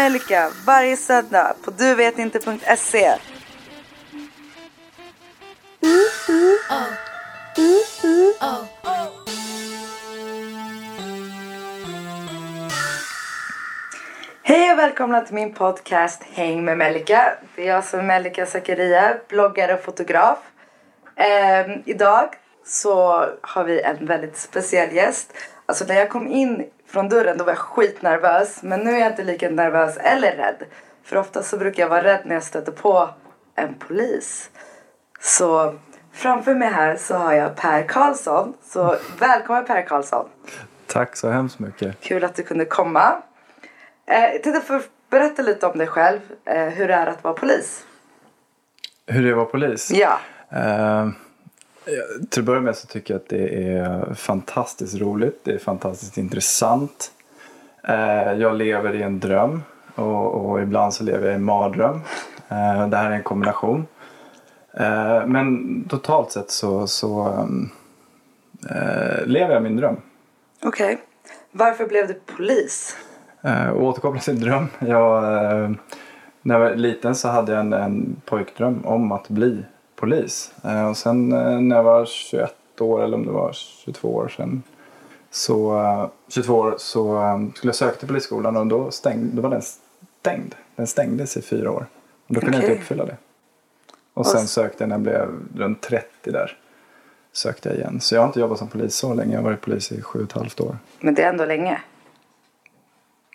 Melika varje söndag på duvetinte.se. Hej och välkomna till min podcast Häng med Melika. Det är jag som är Melika Zakaria, bloggare och fotograf. Ehm, idag så har vi en väldigt speciell gäst. Alltså när jag kom in från dörren då var jag skitnervös. Men nu är jag inte lika nervös eller rädd. För ofta så brukar jag vara rädd när jag stöter på en polis. Så framför mig här så har jag Per Karlsson. Så välkommen Per Karlsson. Tack så hemskt mycket. Kul att du kunde komma. Eh, tänkte få berätta lite om dig själv. Eh, hur det är att vara polis. Hur det är att vara polis? Ja. Eh, till att börja med så tycker jag att det är fantastiskt roligt. Det är fantastiskt intressant. Eh, jag lever i en dröm och, och, ibland så lever jag i en mardröm. Eh, det här är en kombination. Eh, men totalt sett så, så eh, lever jag min dröm. Okej. Okay. Varför blev du polis? Eh, återkoppla sin dröm. Jag, eh, när jag var liten så hade jag en, en pojkdröm om att bli polis. Eh, och sen eh, när jag var 21 år eller om det var 22 år sedan. Så, 22 år så skulle jag söka till polisskolan och då, stängde, då var den stängd. Den stängdes i fyra år. Och då kunde okay. jag inte uppfylla det. Och sen sökte jag när jag blev runt 30 där. Sökte jag igen. Så jag har inte jobbat som polis så länge. Jag har varit polis i sju och ett halvt år. Men det är ändå länge.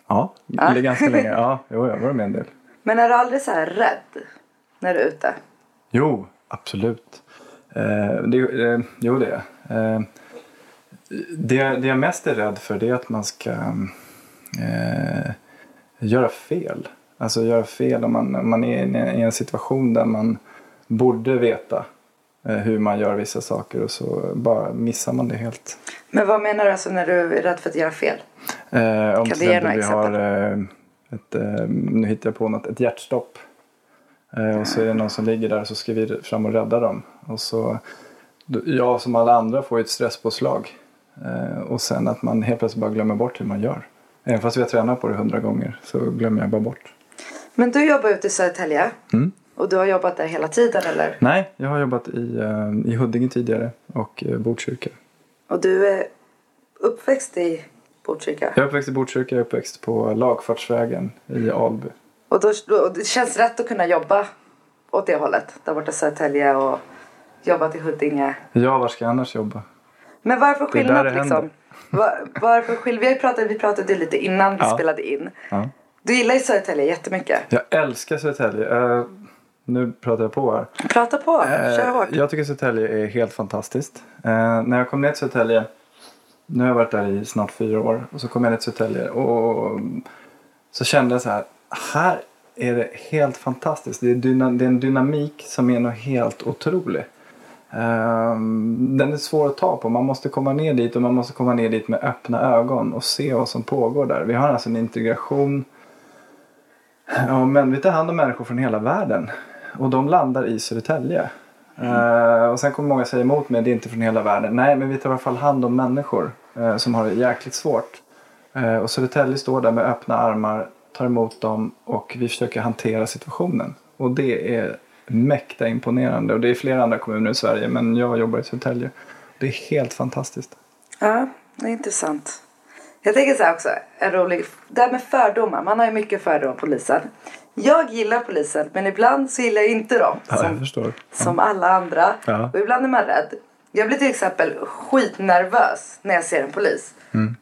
Ja, det är ganska länge. Ja, jo, jag var med en del. Men är du aldrig så här rädd när du är ute? Jo, absolut. Eh, det, eh, jo, det är eh, det, det jag mest är rädd för det är att man ska eh, göra fel. Alltså göra fel om man, om man är i en situation där man borde veta eh, hur man gör vissa saker och så bara missar man det helt. Men vad menar du alltså när du är rädd för att göra fel? Eh, om kan du ge några exempel? Har eh, ett, eh, nu hittar jag på något, ett hjärtstopp. Eh, och så är det någon som ligger där och så ska vi fram och rädda dem. Och så, jag som alla andra får ett stresspåslag. Eh, och sen att man helt plötsligt bara glömmer bort hur man gör. Även fast vi har tränat på det hundra gånger så glömmer jag bara bort. Men du jobbar ute i Södertälje. Mm. Och du har jobbat där hela tiden eller? Nej, jag har jobbat i, uh, i Huddinge tidigare och Botkyrka. Och du är uppväxt i Botkyrka? Jag är uppväxt i Botkyrka, jag är uppväxt på Lagfartsvägen i Alby. Och då, då, det känns rätt att kunna jobba åt det hållet? Där borta i Södertälje och jobba till Huddinge? Ja, var ska jag annars jobba? Men varför skillnad liksom? Var, varför skillnad? Vi, pratade, vi pratade lite innan vi ja. spelade in. Ja. Du gillar ju Södertälje jättemycket. Jag älskar Södertälje. Uh, nu pratar jag på här. Prata på, uh, kör hårt. Jag tycker Södertälje är helt fantastiskt. Uh, när jag kom ner till Södertälje, nu har jag varit där i snart fyra år, och så kom jag ner till Södertälje och så kände jag så här, här är det helt fantastiskt. Det är, dyna, det är en dynamik som är något helt otrolig. Um, den är svår att ta på. Man måste komma ner dit och man måste komma ner dit med öppna ögon och se vad som pågår där. Vi har alltså en integration Ja, men vi tar hand om människor från hela världen. Och de landar i Södertälje. Mm. Uh, och sen kommer många säga emot mig, det är inte från hela världen. Nej, men vi tar i alla fall hand om människor uh, som har det jäkligt svårt. Uh, och Södertälje står där med öppna armar, tar emot dem och vi försöker hantera situationen. Och det är mäkta imponerande. Och det är flera andra kommuner i Sverige, men jag jobbar i Södertälje. Det är helt fantastiskt. Ja, det är intressant. Jag tänker så här också, en rolig, det här med fördomar, man har ju mycket fördomar på polisen. Jag gillar polisen men ibland så gillar jag inte dem. Ja, som, jag förstår. Som alla andra. Ja. Och ibland är man rädd. Jag blir till exempel skitnervös när jag ser en polis. Mm.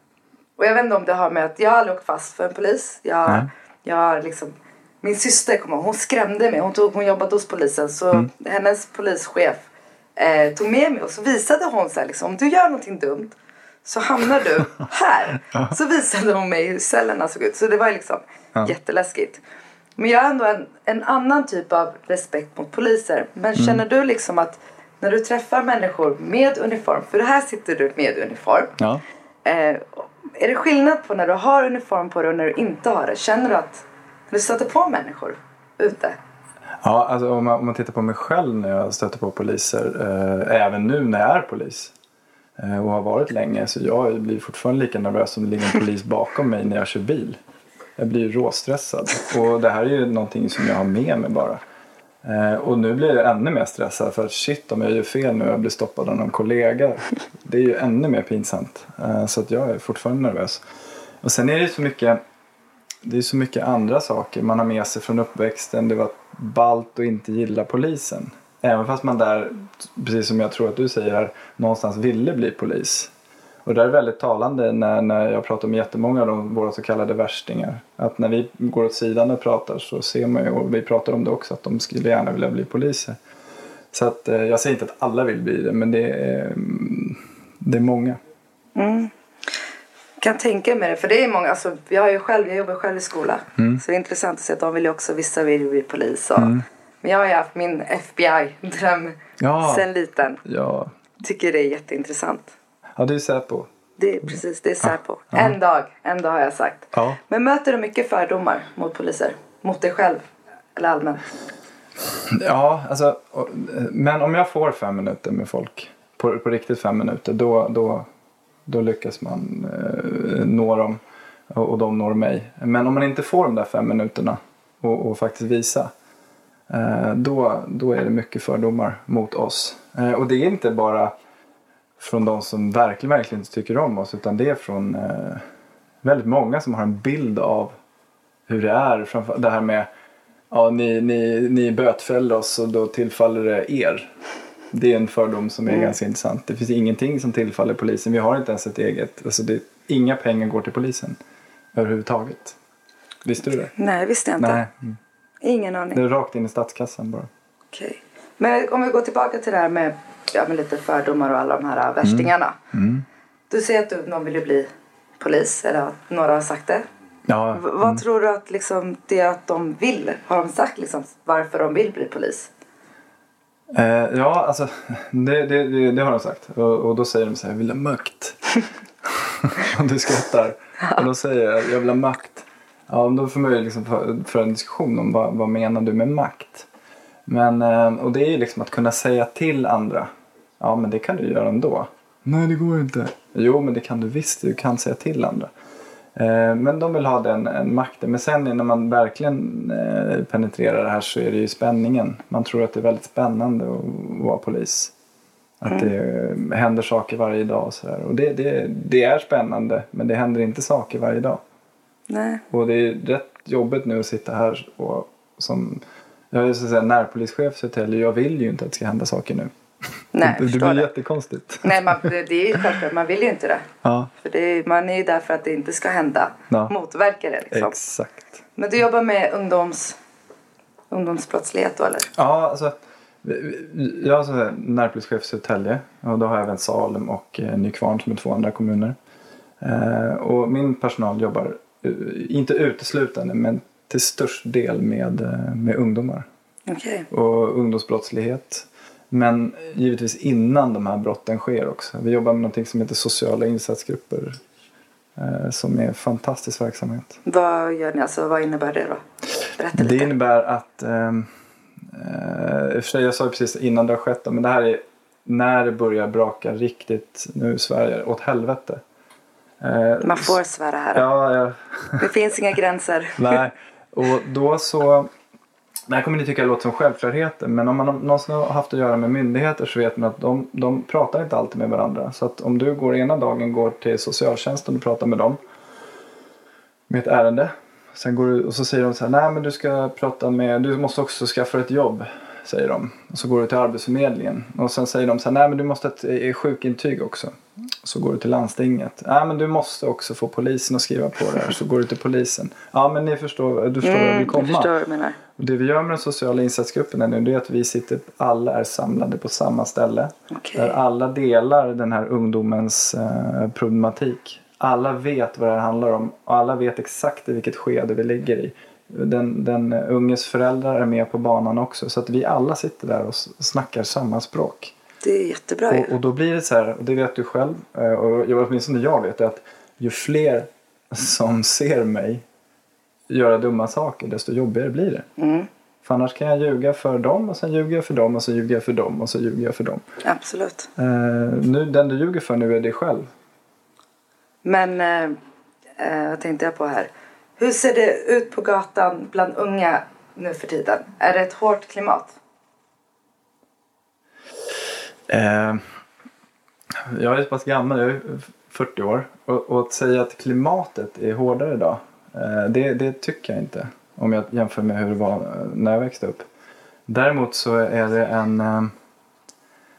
Och jag vet inte om det har med att jag har aldrig åkt fast för en polis. Jag, jag liksom, min syster kom hon skrämde mig. Hon, tog, hon jobbade hos polisen så mm. hennes polischef eh, tog med mig och så visade hon så här, liksom, om du gör någonting dumt så hamnar du här. Så visade hon mig hur cellerna såg ut. Så det var liksom ja. jätteläskigt. Men jag har ändå en, en annan typ av respekt mot poliser. Men mm. känner du liksom att när du träffar människor med uniform, för här sitter du med uniform. Ja. Eh, är det skillnad på när du har uniform på dig och när du inte har det? Känner du att du stöter på människor ute? Ja, alltså om man, om man tittar på mig själv när jag stöter på poliser, eh, även nu när jag är polis. Eh, och har varit länge. Så jag blir fortfarande lika nervös som det ligger en polis bakom mig när jag kör bil. Jag blir råstressad. Och det här är ju någonting som jag har med mig bara. Eh, och nu blir jag ännu mer stressad för att shit om jag gör fel nu och jag blir stoppad av någon kollega. Det är ju ännu mer pinsamt. Eh, så att jag är fortfarande nervös. Och sen är det ju så mycket det är så mycket andra saker man har med sig från uppväxten. Det var balt att inte gilla polisen. Även fast man där, precis som jag tror att du säger här, någonstans ville bli polis. Och det är väldigt talande när, när jag pratar med jättemånga av våra så kallade värstingar. Att när vi går åt sidan och pratar så ser man ju, och vi pratar om det också, att de skulle gärna vilja bli poliser. Så att eh, jag säger inte att alla vill bli det, men det är, mm, det är många. Mm. Kan tänka mig det, för det är många, alltså, jag, ju själv, jag jobbar själv i skola. Mm. Så det är intressant att se att de vill ju också, vissa vill ju bli polis. Och, mm. Men jag har ju haft min FBI-dröm ja. sen liten. Ja. Tycker det är jätteintressant. Ja, det är Säpo. Det är precis, det är Säpo. Ja. En dag, en dag har jag sagt. Ja. Men möter du mycket fördomar mot poliser? Mot dig själv? Eller allmänt? Ja, alltså, men om jag får fem minuter med folk, på, på riktigt fem minuter, då, då, då lyckas man eh, nå dem och, och de når mig. Men om man inte får de där fem minuterna och, och faktiskt visa, eh, då, då är det mycket fördomar mot oss. Eh, och det är inte bara från de som verkligen, verkligen inte tycker om oss utan det är från eh, väldigt många som har en bild av hur det är. Framför, det här med ja, ni, ni, ni bötfällde oss och då tillfaller det er. Det är en fördom som är mm. ganska intressant. Det finns ingenting som tillfaller polisen. Vi har inte ens ett eget. Alltså det, inga pengar går till polisen överhuvudtaget. Visste du det? Nej, visste jag inte. Nej. Mm. Ingen aning. Det är rakt in i statskassan bara. Okej. Okay. Men om vi går tillbaka till det här med ja, med lite fördomar och alla de här värstingarna. Mm. Mm. Du säger att du, någon vill bli polis, eller att några har sagt det. Ja, v vad mm. tror du att liksom, det är att de vill? Har de sagt liksom, varför de vill bli polis? Eh, ja, alltså det, det, det, det, har de sagt. Och, och då säger de så här, jag vill ha makt. och du skrattar. Ja. Och då säger jag, jag vill ha makt. Ja, då får man ju liksom föra en diskussion om vad, vad menar du med makt? Men, eh, och det är ju liksom att kunna säga till andra. Ja men det kan du göra ändå. Nej det går inte. Jo men det kan du visst. Du kan säga till andra. Eh, men de vill ha den makten. Men sen när man verkligen eh, penetrerar det här så är det ju spänningen. Man tror att det är väldigt spännande att vara polis. Att mm. det händer saker varje dag och sådär. Och det, det, det är spännande men det händer inte saker varje dag. Nej. Och det är rätt jobbigt nu att sitta här och som jag är så att säga närpolischef i Södertälje. Jag vill ju inte att det ska hända saker nu. Nej, det, det blir det. jättekonstigt. Nej, man, det, är ju självklart. Man vill ju inte det. Ja. För det är, man är ju där för att det inte ska hända. Ja. Motverka det liksom. Exakt. Men du jobbar med ungdoms, ungdomsbrottslighet då eller? Ja, alltså. Jag är närpolischef i Södertälje. Och då har jag även Salem och eh, Nykvarn som är två andra kommuner. Eh, och min personal jobbar, eh, inte uteslutande, men till störst del med, med ungdomar. Okay. Och ungdomsbrottslighet. Men givetvis innan de här brotten sker också. Vi jobbar med något som heter sociala insatsgrupper. Eh, som är fantastisk verksamhet. Vad gör ni? Alltså, vad innebär det då? Berätta lite. Det innebär att, eh, för sig, jag sa precis innan det har skett, men det här är när det börjar braka riktigt nu i Sverige åt helvete. Eh, Man får svära här. Ja, ja. Det finns inga gränser. Nej, och då så, det här kommer ni tycka låter som självklarheter men om man någonsin har haft att göra med myndigheter så vet man att de, de pratar inte alltid med varandra. Så att om du går ena dagen går till socialtjänsten och pratar med dem med ett ärende. Sen går du, och så säger de så här, nej men du ska prata med, du måste också skaffa ett jobb. Säger de. Och så går du till Arbetsförmedlingen. Och sen säger de så här, nej men du måste ha ett eh, sjukintyg också. Så går du till landstinget. Nej men du måste också få polisen att skriva på det här. Så går du till polisen. Ja men ni förstår, du förstår mm, jag vill komma. Jag förstår, menar. Och det vi gör med den sociala insatsgruppen nu det är att vi sitter, alla är samlade på samma ställe. Okay. Där alla delar den här ungdomens eh, problematik. Alla vet vad det här handlar om och alla vet exakt i vilket skede vi ligger i. Den, den unges föräldrar är med på banan också så att vi alla sitter där och snackar samma språk. Det är jättebra och, och då blir det så här, och det vet du själv eh, och åtminstone jag vet att ju fler som ser mig göra dumma saker desto jobbigare blir det. Mm. För annars kan jag ljuga för dem och sen ljuger jag för dem och så ljuger jag för dem och så ljuger jag för dem. Absolut. Uh, nu, den du ljuger för nu är dig själv. Men uh, uh, vad tänkte jag på här? Hur ser det ut på gatan bland unga nu för tiden? Är det ett hårt klimat? Eh, jag är så pass gammal, jag är 40 år. Och, och att säga att klimatet är hårdare idag, eh, det, det tycker jag inte. Om jag jämför med hur det var när jag växte upp. Däremot så är det en, eh,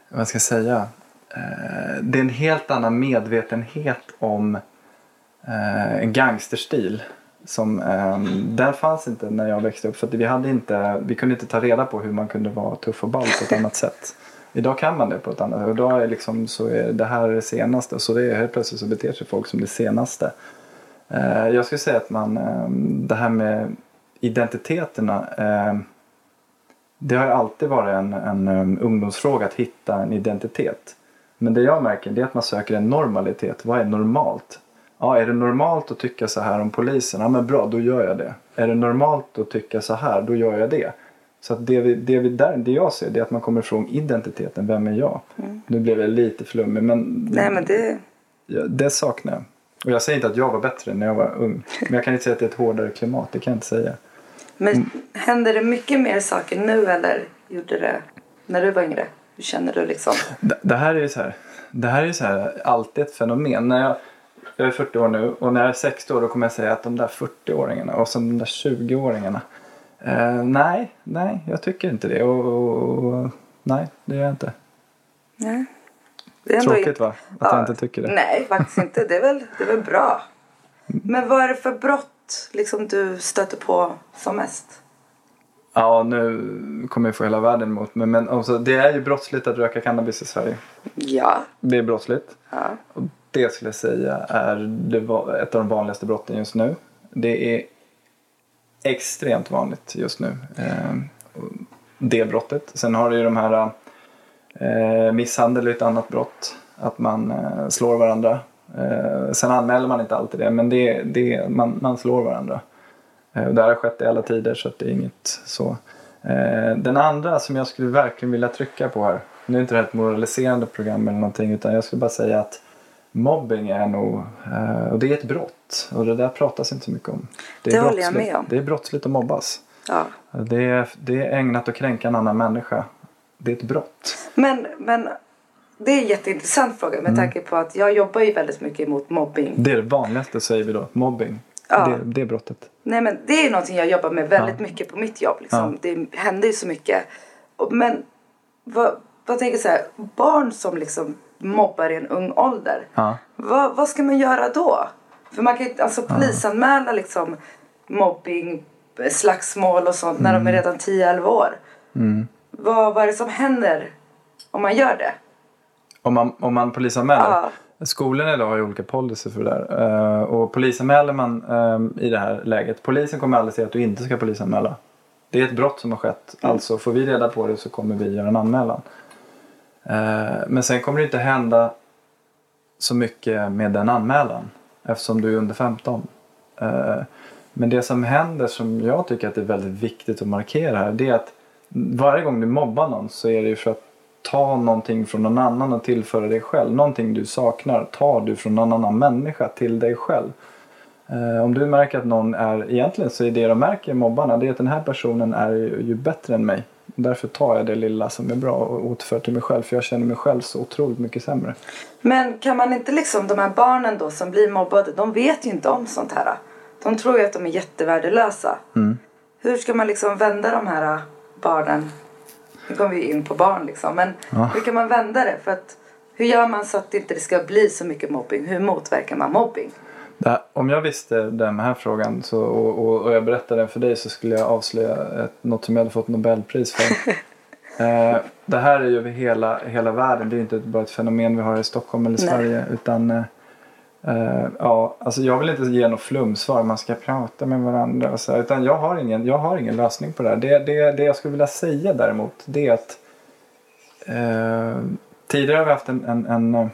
vad ska jag säga, eh, det är en helt annan medvetenhet om eh, en gangsterstil. Som, eh, fanns inte när jag växte upp för vi, hade inte, vi kunde inte ta reda på hur man kunde vara tuff och ball på ett annat sätt. Idag kan man det på ett annat sätt. Idag är liksom, så är det här det senaste. Så det är helt plötsligt så beter sig folk som det senaste. Eh, jag skulle säga att man, eh, det här med identiteterna. Eh, det har alltid varit en, en ehm, ungdomsfråga att hitta en identitet. Men det jag märker är att man söker en normalitet. Vad är normalt? Ja, är det normalt att tycka så här om polisen? Ja, men bra, då gör jag det. Är det normalt att tycka så här? Då gör jag det. Så att det, vi, det, vi där, det jag ser det är att man kommer ifrån identiteten. Vem är jag? Mm. Nu blev jag lite flummig men, Nej, men det... Ja, det saknar jag. Och jag säger inte att jag var bättre när jag var ung. Men jag kan inte säga att det är ett hårdare klimat. Det kan jag inte säga. Men mm. händer det mycket mer saker nu eller gjorde det när du var yngre? Hur känner du liksom? Det, det här är ju så här. Det här är så här alltid ett fenomen. När jag, jag är 40 år nu och när jag är 60 år då kommer jag säga att de där 40-åringarna och så de där 20-åringarna Eh, nej, nej, jag tycker inte det. Och, och, och, nej, det gör jag inte. Nej. Det är Tråkigt va? Att ja, jag inte tycker det. Nej, faktiskt inte. Det är väl, det är väl bra. Men vad är det för brott liksom, du stöter på som mest? Ja, nu kommer jag få hela världen emot mig. Men alltså, det är ju brottsligt att röka cannabis i Sverige. Ja. Det är brottsligt. Ja. Det skulle jag säga är det, ett av de vanligaste brotten just nu. Det är extremt vanligt just nu. Eh, det brottet. Sen har du ju de här eh, misshandel är ett annat brott. Att man eh, slår varandra. Eh, sen anmäler man inte alltid det men det, det, man, man slår varandra. Eh, och det här har skett i alla tider så det är inget så. Eh, den andra som jag skulle verkligen vilja trycka på här. Nu är inte det här ett moraliserande program eller någonting utan jag skulle bara säga att mobbing är nog, eh, och det är ett brott. Och det där pratas inte så mycket om. Det, det håller jag med om. Det är brottsligt att mobbas. Ja. Det, är, det är ägnat att kränka en annan människa. Det är ett brott. Men, men det är en jätteintressant fråga med mm. tanke på att jag jobbar ju väldigt mycket mot mobbing. Det är det vanligaste säger vi då, mobbing. Ja. Det, det är brottet. Nej men det är någonting jag jobbar med väldigt ja. mycket på mitt jobb. Liksom. Ja. Det händer ju så mycket. Men vad, vad tänker så här, barn som liksom mobbar i en ung ålder. Ja. Vad, vad ska man göra då? För man kan alltså polisanmäla liksom mobbing, slagsmål och sånt mm. när de är mm. redan 10-11 år. Mm. Vad, vad är det som händer om man gör det? Om man, om man polisanmäler? Ja. Skolorna idag har ju olika policy för det där. Uh, och polisanmäler man um, i det här läget, polisen kommer aldrig säga att du inte ska polisanmäla. Det är ett brott som har skett. Mm. Alltså får vi reda på det så kommer vi göra en anmälan. Eh, men sen kommer det inte hända så mycket med den anmälan eftersom du är under 15. Eh, men det som händer som jag tycker att det är väldigt viktigt att markera här det är att varje gång du mobbar någon så är det ju för att ta någonting från någon annan och tillföra dig själv. Någonting du saknar tar du från någon annan människa till dig själv. Eh, om du märker att någon är, egentligen så är det de märker mobbarna, det är att den här personen är ju, ju bättre än mig. Därför tar jag det lilla som är bra och återför till mig själv för jag känner mig själv så otroligt mycket sämre. Men kan man inte liksom, de här barnen då som blir mobbade, de vet ju inte om sånt här. De tror ju att de är jättevärdelösa. Mm. Hur ska man liksom vända de här barnen nu kommer vi in på barn liksom. Men ja. hur kan man vända det? För att, hur gör man så att det inte ska bli så mycket mobbing? Hur motverkar man mobbing? Här, om jag visste den här frågan så, och, och, och, jag berättade den för dig så skulle jag avslöja ett, något som jag hade fått Nobelpris för. eh, det här är ju över hela, hela världen. Det är inte bara ett fenomen vi har i Stockholm eller Sverige. Nej. Utan eh, Uh, ja, alltså jag vill inte ge något flumsvar. Man ska prata med varandra och så. Utan jag har ingen, jag har ingen lösning på det här. Det, det, det jag skulle vilja säga däremot det är att uh, tidigare har vi haft en, en, en,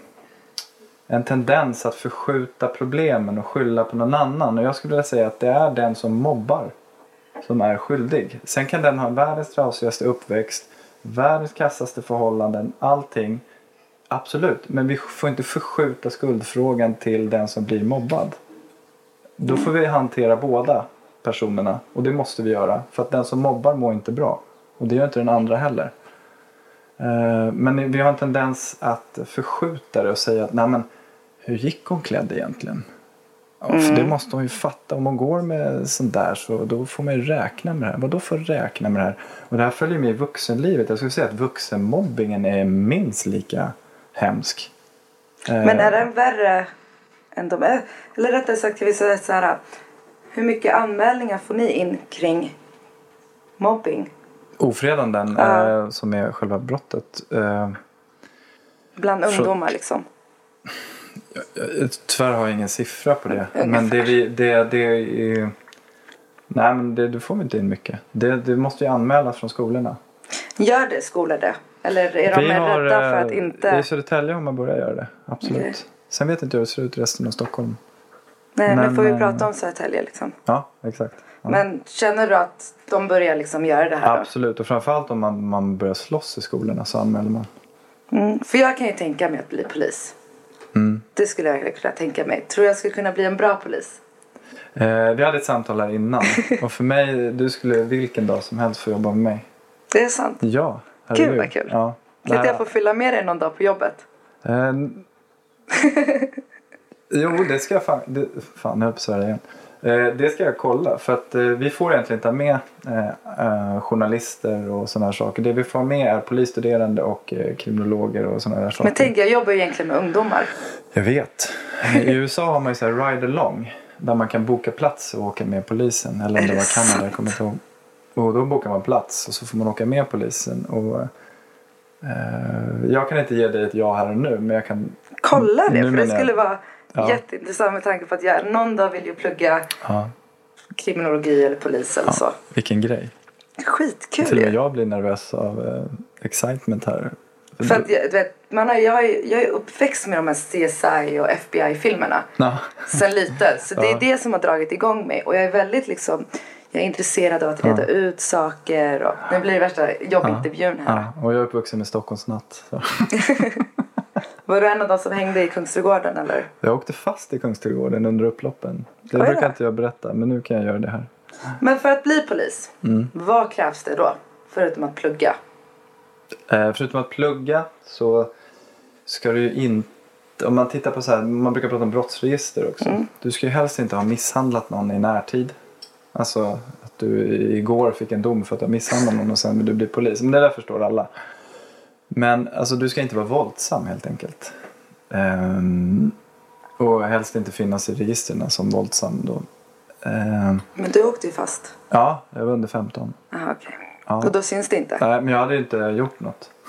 en, tendens att förskjuta problemen och skylla på någon annan. Och jag skulle vilja säga att det är den som mobbar som är skyldig. Sen kan den ha världens trasigaste uppväxt, världens kassaste förhållanden, allting. Absolut, men vi får inte förskjuta skuldfrågan till den som blir mobbad. Då får vi hantera båda personerna och det måste vi göra. För att den som mobbar mår inte bra. Och det gör inte den andra heller. Eh, men vi har en tendens att förskjuta det och säga att nej men hur gick hon klädd egentligen? Ja, för Mm. det måste hon ju fatta. Om hon går med sånt där så då får man ju räkna med det här. Vadå får räkna med det här? Och det här följer med i vuxenlivet. Jag skulle säga att vuxenmobbingen är minst lika hemsk. Eh, Men är den värre än de är? Eller rättare sagt, jag vill säga så här. Hur mycket anmälningar får ni in kring mobbing? Ofredanden Ja. eh, som är själva brottet. Eh, Bland ungdomar liksom. Tyvärr har jag ingen siffra på det. Ungefär. Men det, vi, det, det är... Nej men det, du får inte in mycket. Det, det måste ju anmälas från skolorna. Gör det skolor det? Eller är de har, rädda för eh, att inte... I Södertälje har man börjat göra det. Absolut. Okej. Sen vet inte jag hur det ser ut i resten av Stockholm. Nej, men, nu får vi eh, prata om Södertälje liksom. Ja, exakt. Ja. Men känner du att de börjar liksom göra det här då? Absolut. Och framförallt om man, man börjar slåss i skolorna så anmäler man. Mm. För jag kan ju tänka mig att bli polis. Mm. Det skulle jag verkligen kunna tänka mig. Tror jag skulle kunna bli en bra polis? Eh, vi hade ett samtal här innan. och för mig, du skulle vilken dag som helst få jobba med mig. Det är sant. Ja, Gud, herregud. vad kul. Ja. Kan inte jag få fylla med dig någon dag på jobbet? Eh, jo, det ska jag fan... Det, fan, nu höll jag på att igen. Eh, det ska jag kolla. För att eh, vi får egentligen ta med eh, journalister och sådana här saker. Det vi får med är polisstuderande och kriminologer och sådana här saker. Men tänk, jag jobbar ju egentligen med ungdomar. Jag vet. I USA har man ju så här ride along. Där man kan boka plats och åka med polisen. Eller om det var Kanada, jag kommer inte ihåg. Och då bokar man plats och så får man åka med polisen. Och, jag kan inte ge dig ett ja här och nu men jag kan... Kolla det, för det skulle vara Ja. jätteintressant med tanke på att jag någon dag vill ju plugga Ja, kriminologi eller polis eller så. vilken grej. Skitkul Till och med jag blir nervös av eh, excitement här. För att jag, du vet, man har, jag, jag är uppväxt med de här CSI och FBI-filmerna Ja. sen liten. Så det Ja. är det som har dragit igång mig. Och jag är väldigt liksom, jag är intresserad av att reda ut saker. Och, nu blir det värsta jobbintervjun här. Ja, och jag är uppvuxen med Stockholmsnatt. Var du en av de som hängde i Kungsträdgården eller? Jag åkte fast i Kungsträdgården under upploppen. Det Oj brukar inte jag berätta men nu kan jag göra det här. Men för att bli polis, Mm. vad krävs det då? Förutom att plugga. Eh, förutom att plugga så ska du ju inte om man tittar på så här, man brukar prata om brottsregister också. Mm. Du ska ju helst inte ha misshandlat någon i närtid. Alltså att du igår fick en dom för att du har misshandlat någon och sen vill du bli polis. Men det där förstår alla. Men alltså du ska inte vara våldsam helt enkelt. Ehm, och helst inte finnas i registren som våldsam då. Ehm, Men du åkte ju fast. ja, jag var under 15. Aha, okej. Ja. Och då syns det inte. Nej, men jag hade inte gjort något.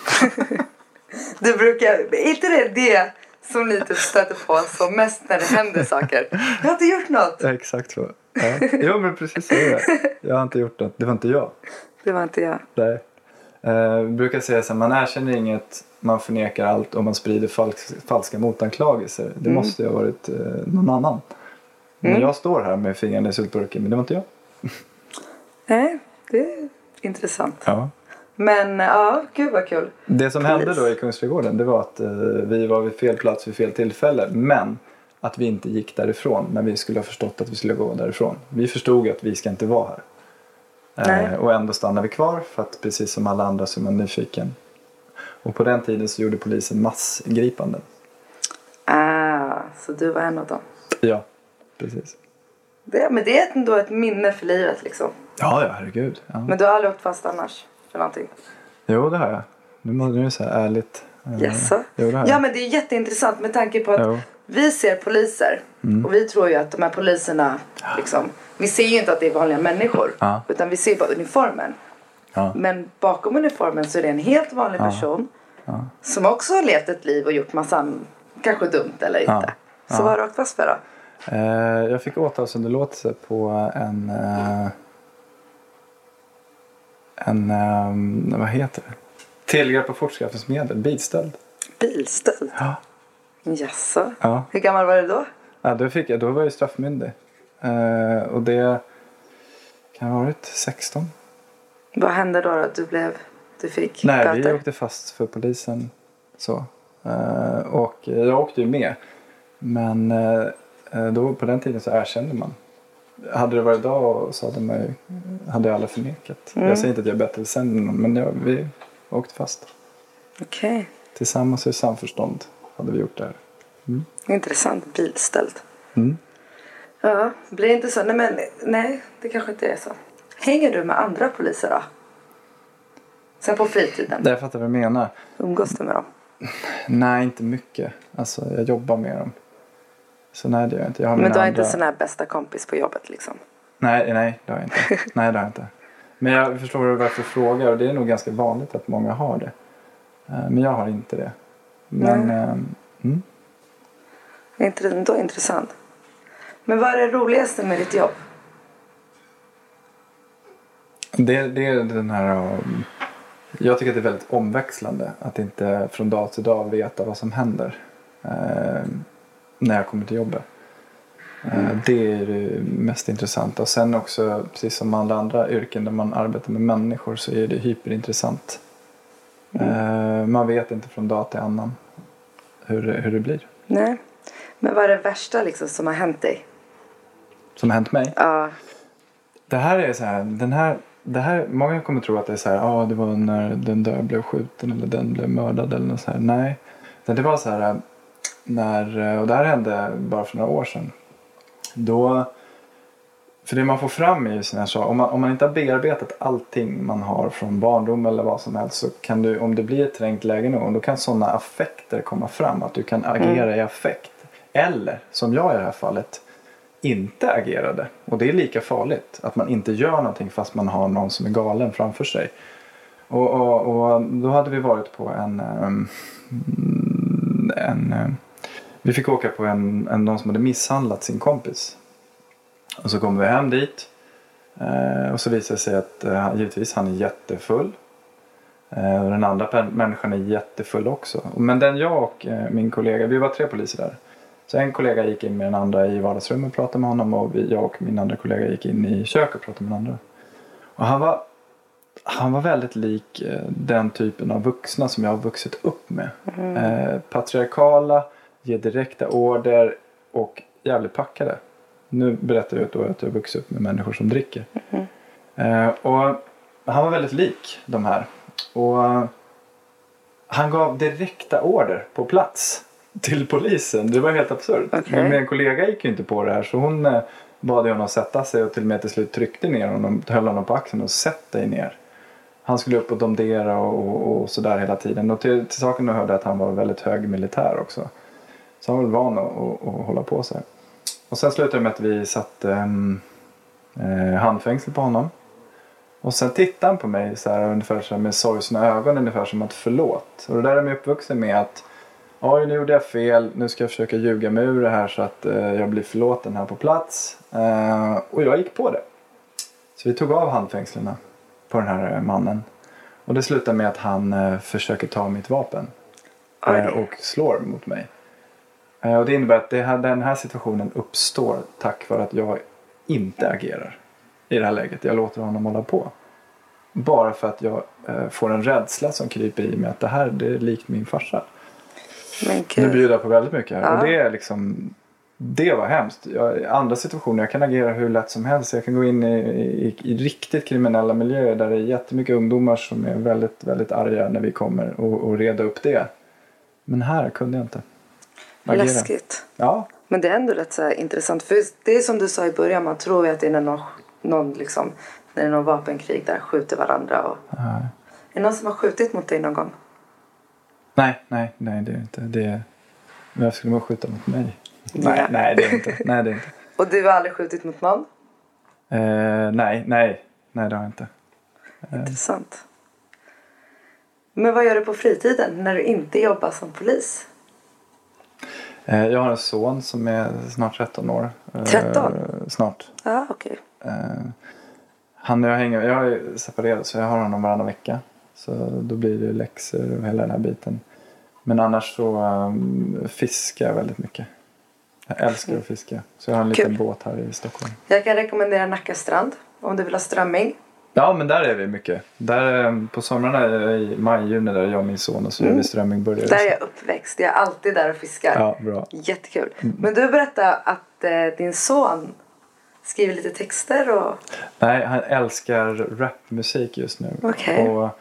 Du brukar, är inte det det som ni typ stöter på som mest när det händer saker? Jag har inte gjort något. Ja, exakt så. Ja. Jo men precis så är det. Jag har inte gjort något. Det var inte jag. Det var inte jag. Nej. Eh, brukar säga så här, man erkänner inget, man förnekar allt och man sprider falsk, falska motanklagelser. Det Mm. måste ju ha varit eh, någon annan. Men Mm. jag står här med fingrarna i syltburken men det var inte jag. Nej, det är intressant. Ja. Men ja, gud vad kul. Det som Polis. hände då i Kungsträdgården det var att eh, vi var vid fel plats vid fel tillfälle. Men att vi inte gick därifrån när vi skulle ha förstått att vi skulle gå därifrån. Vi förstod att vi ska inte vara här. Eh, och ändå stannade vi kvar för att precis som alla andra så är man nyfiken. Och på den tiden så gjorde polisen massgripanden. Ah, så du var en av dem. Ja, precis. Det, men det är ändå ett minne för livet liksom. Ja, ja, herregud. Ja. Men du har aldrig åkt fast annars för någonting? Jo, det har jag. Nu må- nu är det så här ärligt. Eh? Jo, det har Ja men det är jätteintressant med tanke på att Jo. vi ser poliser Mm. och vi tror ju att de här poliserna liksom, vi ser ju inte att det är vanliga människor Ja. utan vi ser bara uniformen. Ja. Men bakom uniformen så är det en helt vanlig person som också har levt ett liv och gjort massa kanske dumt eller inte. Så vad har du åkt fast för då? Eh, jag fick åtalsunderlåtelse på en... Eh, en... Eh, vad heter det? Tillgrepp av fortskaffningsmedel. Bilstöld. Bilstöld? Ja. Jaså? Ja. Hur gammal var du då? ja då, fick jag, då var jag straffmyndig. Eh, och det kan ha varit 16. Vad hände då? då? Du blev... Du fick Nej, böter? vi åkte fast för polisen. Så. Eh, och jag åkte ju med. Men eh, då, på den tiden så erkände man. hade det varit idag så hade, man ju, hade jag aldrig förnekat. Mm. Jag säger inte att jag är bättre sämre än någon, men jag, vi åkte fast. Okej. Tillsammans i samförstånd hade vi gjort det här. Intressant bilstöld. Mm. Ja, blir det inte så? Nej, men nej, det kanske inte är så. Hänger du med andra poliser då? Sen på fritiden? Jag fattar vad du menar. Umgås du med dem? Nej, inte mycket. Alltså, jag jobbar med dem. Så nej, det gör jag inte. Jag har Men du har andra... inte sån här bästa kompis på jobbet liksom? Nej, nej, det har jag inte. nej, det har jag inte. Men jag förstår varför du frågar och det är nog ganska vanligt att många har det. Eh, Men jag har inte det. Men, ehm, mm. Är inte det ändå intressant? Men vad är det roligaste med ditt jobb? Det, det är den här... um, Jag tycker att det är väldigt omväxlande att inte från dag till dag veta vad som händer eh, när jag kommer till jobbet. Eh, det är det mest intressanta. Och sen också, precis som alla andra yrken där man arbetar med människor så är det hyperintressant. Eh, man vet inte från dag till annan hur, hur det blir. Nej. Men vad är det värsta liksom som har hänt dig? Som har hänt mig. Ja. Det här är så här, den här, det här, många kommer tro att det är så här, ja ah, det var när den där blev skjuten eller den blev mördad eller något så här. Nej, det var så här när, och det här hände bara för några år sedan. Då, för det man får fram är ju sådana här saker, om man, om man inte har bearbetat allting man har från barndom eller vad som helst så kan du, om det blir ett trängt läge någon då kan sådana affekter komma fram. Att du kan agera i affekt. Eller, som jag i det här fallet, inte agerade. Och det är lika farligt. Att man inte gör någonting fast man har någon som är galen framför sig. Och, och, och då hade vi varit på en... Ehm, en, en vi fick åka på en, en någon som hade misshandlat sin kompis. Och så kommer vi hem dit. Eh, och så visar det sig att eh, givetvis han är jättefull. Eh, och den andra människan är jättefull också. Men den jag och min kollega, vi var tre poliser där. Så en kollega gick in med den andra i vardagsrummet och pratade med honom och jag och min andra kollega gick in i köket och pratade med den andra. Och han var, han var väldigt lik eh, den typen av vuxna som jag har vuxit upp med. Eh, patriarkala, ger direkta order och jävligt packade. Nu berättar jag då att jag har vuxit upp med människor som dricker. Eh, och han var väldigt lik de här. Och han gav direkta order på plats till polisen. Det var helt absurt. Okej. Men min kollega gick ju inte på det här så hon eh, bad honom sätta sig och till och med till slut tryckte ner honom, höll honom på axeln och sätt dig ner. Han skulle upp och domdera och, och, och sådär hela tiden. Och till, till saken hörde att han var väldigt hög militär också. Så han var väl van att, att, att hålla på sig. Och sen slutade det med att vi satte um, eh, handfängsel på honom. Och sen tittade han på mig så här, ungefär så här, med sorgsna ögon ungefär som att förlåt. Och det där är jag uppvuxen med att oj nu gjorde jag fel, nu ska jag försöka ljuga mig ur det här så att eh, jag blir förlåten här på plats. Eh, och jag gick på det. Så vi tog av handfängslen på den här eh, mannen. Och det slutade med att han eh, försöker ta mitt vapen. Eh, och slår mot mig. Eh, och det innebär att det här, den här situationen uppstår tack vare att jag inte agerar i det här läget. Jag låter honom hålla på. Bara för att jag får en rädsla som kryper i mig att det här det är likt min farsa. Nu bjuder jag på väldigt mycket. Ja. Och det är liksom det var hemskt. Jag, andra situationer jag kan agera hur lätt som helst. Jag kan gå in i, i, i riktigt kriminella miljöer där det är jättemycket ungdomar som är väldigt, väldigt arga när vi kommer och, och reda upp det. Men här kunde jag inte. agera. Läskigt. Ja, Men det är ändå rätt så intressant. För det är som du sa i början. Man tror ju att det är när någon, någon liksom, när det är någon vapenkrig där skjuter varandra. Och... Är det någon som har skjutit mot dig någon gång? Nej, nej, nej det är inte. Det är... Men jag skulle nog skjuta mot mig. Nej, nej det är inte. Nej, det är inte. Och du har aldrig skjutit mot någon? Eh, nej, nej, nej det har jag inte. Intressant. Men vad gör du på fritiden när du inte jobbar som polis? Eh, jag har en son som är snart 13 år. Eh, 13? Snart. Ja, okej. Eh, han och jag hänger, jag är separerad så jag har honom varannan vecka. Så då blir det läxor och hela den här biten. Men annars så um, fiskar jag väldigt mycket. Jag älskar att fiska. Så jag har en liten Kul. båt här i Stockholm. Jag kan rekommendera Nacka strand om du vill ha strömming. Ja men där är vi mycket. Där, eh, på somrarna i maj, juni där är jag och min son och så gör vi strömmingburgare. Där är jag uppväxt. Jag är alltid där och fiskar. Ja, bra. Jättekul. Men du berättade att eh, din son skriver lite texter och... Nej, han älskar rapmusik just nu. Okej. Och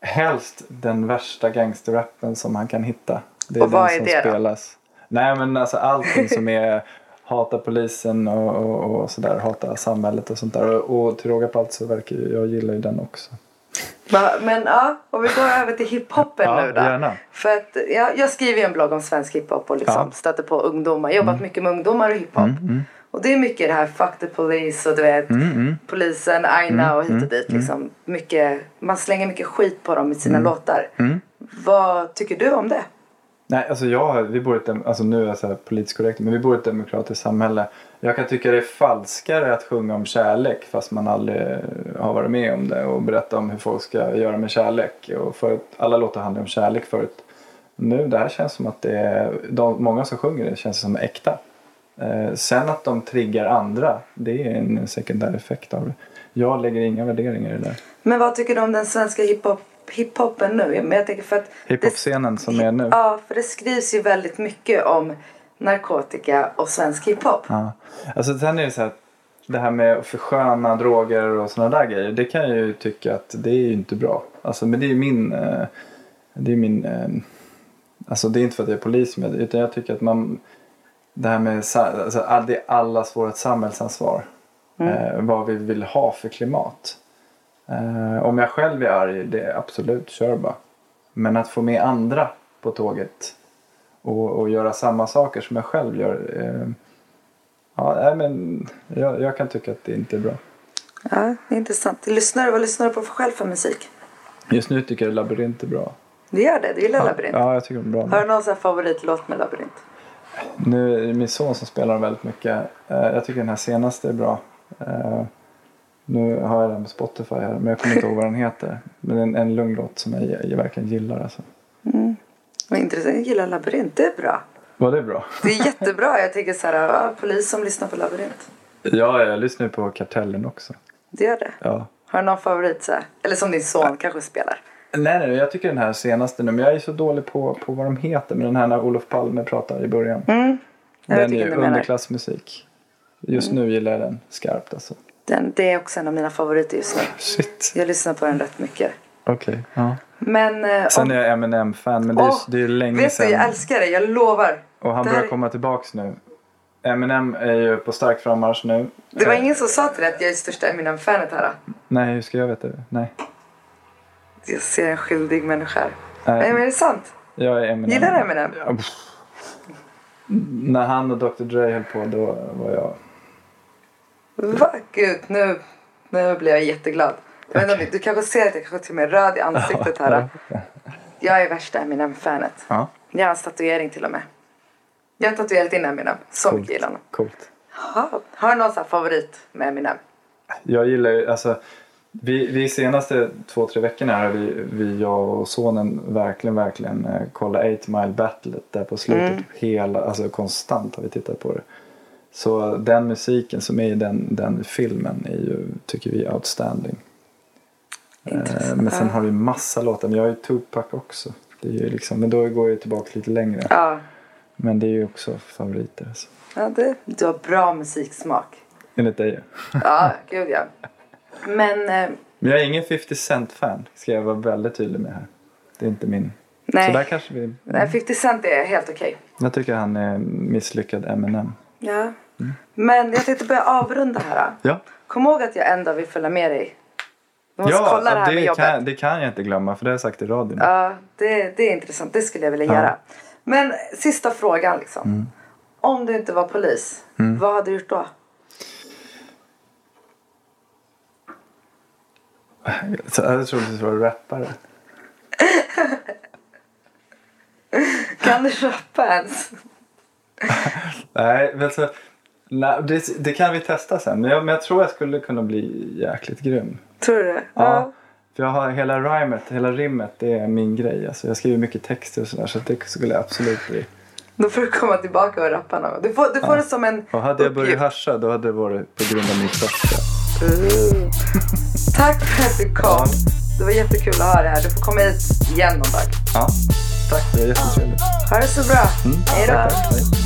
helst den värsta gangsterrappen som han kan hitta. Det är Och vad den är som det då? spelas. Nej men alltså allting som är hata polisen och, och, och sådär. Hata samhället och sånt där. Och, och till råga på allt så verkar jag gillar ju den också. Men ja, och vi går över till hiphopen Ja, nu då. gärna. För att jag, jag skriver ju en blogg om svensk hiphop och liksom Ja. Mm. stöter på ungdomar. Jobbat mycket med ungdomar och hiphop. Och det är mycket det här fuck the police och du vet Mm, polisen, Aina och hit och dit. Liksom. Mycket, man slänger mycket skit på dem i sina Mm. låtar. Vad tycker du om det? Nej, alltså jag, vi bor i ett, alltså nu är jag så här politiskt korrekt, men vi bor i ett demokratiskt samhälle. Jag kan tycka det är falskare att sjunga om kärlek fast man aldrig har varit med om det och berätta om hur folk ska göra med kärlek. Och för att alla låtar handlar om kärlek förut. Nu, det här känns som att det är, de, många som sjunger det känns som äkta. Eh, sen att de triggar andra, det är en sekundär effekt av det. Jag lägger inga värderingar i det där. Men vad tycker du om den svenska hiphop, hiphopen nu? Men jag tänker för att det- Hiphop-scenen som är nu. Ja, för det skrivs ju väldigt mycket om narkotika och svensk hiphop. Ja. Alltså sen är det så här. Det här med att försköna droger och sådana där grejer. Det kan jag ju tycka att det är ju inte bra. Alltså men det är ju min. Eh, det är min. Eh, alltså det är inte för att jag är polis med det. Utan jag tycker att man. Det här med. Alltså, all- det är allas vårt samhällsansvar. Eh, vad vi vill ha för klimat. Eh, om jag själv är arg. Det är absolut kör bara. Men att få med andra på tåget. Och, och göra samma saker som jag själv gör. Eh, Ja, men jag, jag kan tycka att det inte är bra. Ja, det är intressant. Lyssnar, du- vad lyssnar du på för själv för musik? Just nu tycker jag Labyrint är bra. Du gör det? Du gillar Labyrint? Ja, jag tycker de är bra. Har du någon favoritlåt med Labyrint? Nu är det min son som spelar väldigt mycket. Eh, Jag tycker den här senaste är bra. Eh, Nu har jag den på Spotify här, men jag kommer inte ihåg vad den heter. Men en, en lugn låt som jag, jag verkligen gillar. Alltså. Vad intressant. Jag gillar Labyrint. Det är bra. Var det bra? Det är jättebra. Jag tänker så här, ja, polis som lyssnar på Labyrint. Ja, jag lyssnar ju på Kartellen också. Det gör det. Ja. Har du någon favorit så här? Eller som din son kanske spelar? Nej, nej, jag tycker den här senaste nu, men jag är så dålig på, på vad de heter. Men den här när Olof Palme pratar i början. Mm. Den är ju underklassmusik. Just nu gillar jag den skarpt alltså. Den, det är också en av mina favoriter just nu. Shit. Jag lyssnar på den rätt mycket. Okej. Ja. Men... eh, Sen är jag Eminem-fan men det är, Åh, det är länge Vet du, jag sedan. älskar det. Jag lovar. Och han börjar är- komma tillbaks nu. Eminem är ju på stark frammarsch nu. Det var Eh, ingen som sa till dig att jag är största Eminem-fanet här. då? Nej, hur ska jag veta det? Nej. Jag ser en skyldig människa. Nej. Nej, men är det sant? Jag är Eminem. Gillar du Eminem? Ja. När han och Dr Dre höll på då var jag... Va? Gud, nu, nu blir jag jätteglad. Inte, om du kanske ser att jag kanske till och med är röd i ansiktet här. Jag är värsta Eminem-fanet. Ja, Jag har en statuering till och med. Jag har tatuerat in Eminem. Så mycket gillar honom. coolt. Ha, Har du någon favorit med Eminem? Jag gillar ju, alltså vi, vi senaste två, tre veckorna här vi, vi, jag och sonen verkligen, verkligen eh, kollat 8 Mile Battlet där på slutet. Mm. Hela, alltså konstant har vi tittat på det. Så den musiken som är i den, den filmen är ju, tycker vi, outstanding. Eh, men sen har vi massa låtar, men jag har ju Tupac också. Det är ju liksom, men då går jag tillbaka lite längre. Ja, Men det är ju också favoriter. Alltså. ja det, du har bra musiksmak. Enligt dig. Ja, gud ja. Men eh, Men jag är ingen 50 Cent-fan. Ska jag vara väldigt tydlig med här. Det är inte min. nej. Så där kanske vi... nej, 50 Cent är helt okej. Jag tycker han är misslyckad Eminem. Ja. Men jag tänkte börja avrunda här. då. Ja, Kom ihåg att jag en dag vill följa med dig. Du måste kolla det här med jobbet. kan, det kan jag inte glömma för det har jag sagt i radion. Ja, det, det är intressant. Det skulle jag vilja Ja. Mm. göra. Men sista frågan liksom. Om du inte var polis, vad hade du gjort då? Jag trodde du var rappare. Kan du rappa ens? Nej, men så, nej det, det kan vi testa sen. Men jag, men jag tror jag skulle kunna bli jäkligt grym. Tror du det? Ja. För jag har hela rhymet, hela rimmet, det är min grej. Alltså jag skriver mycket texter och sådär så det skulle jag absolut bli. Då får du komma tillbaka och rappa någon. Du får, du får det som en Och hade jag börjat hascha då hade det varit på grund av min tröska. Tack för att du kom. Det var jättekul att ha dig här. Du får komma hit igen någon dag. Ja, tack. Det är jättetrevligt. Ha det så bra. Hej då.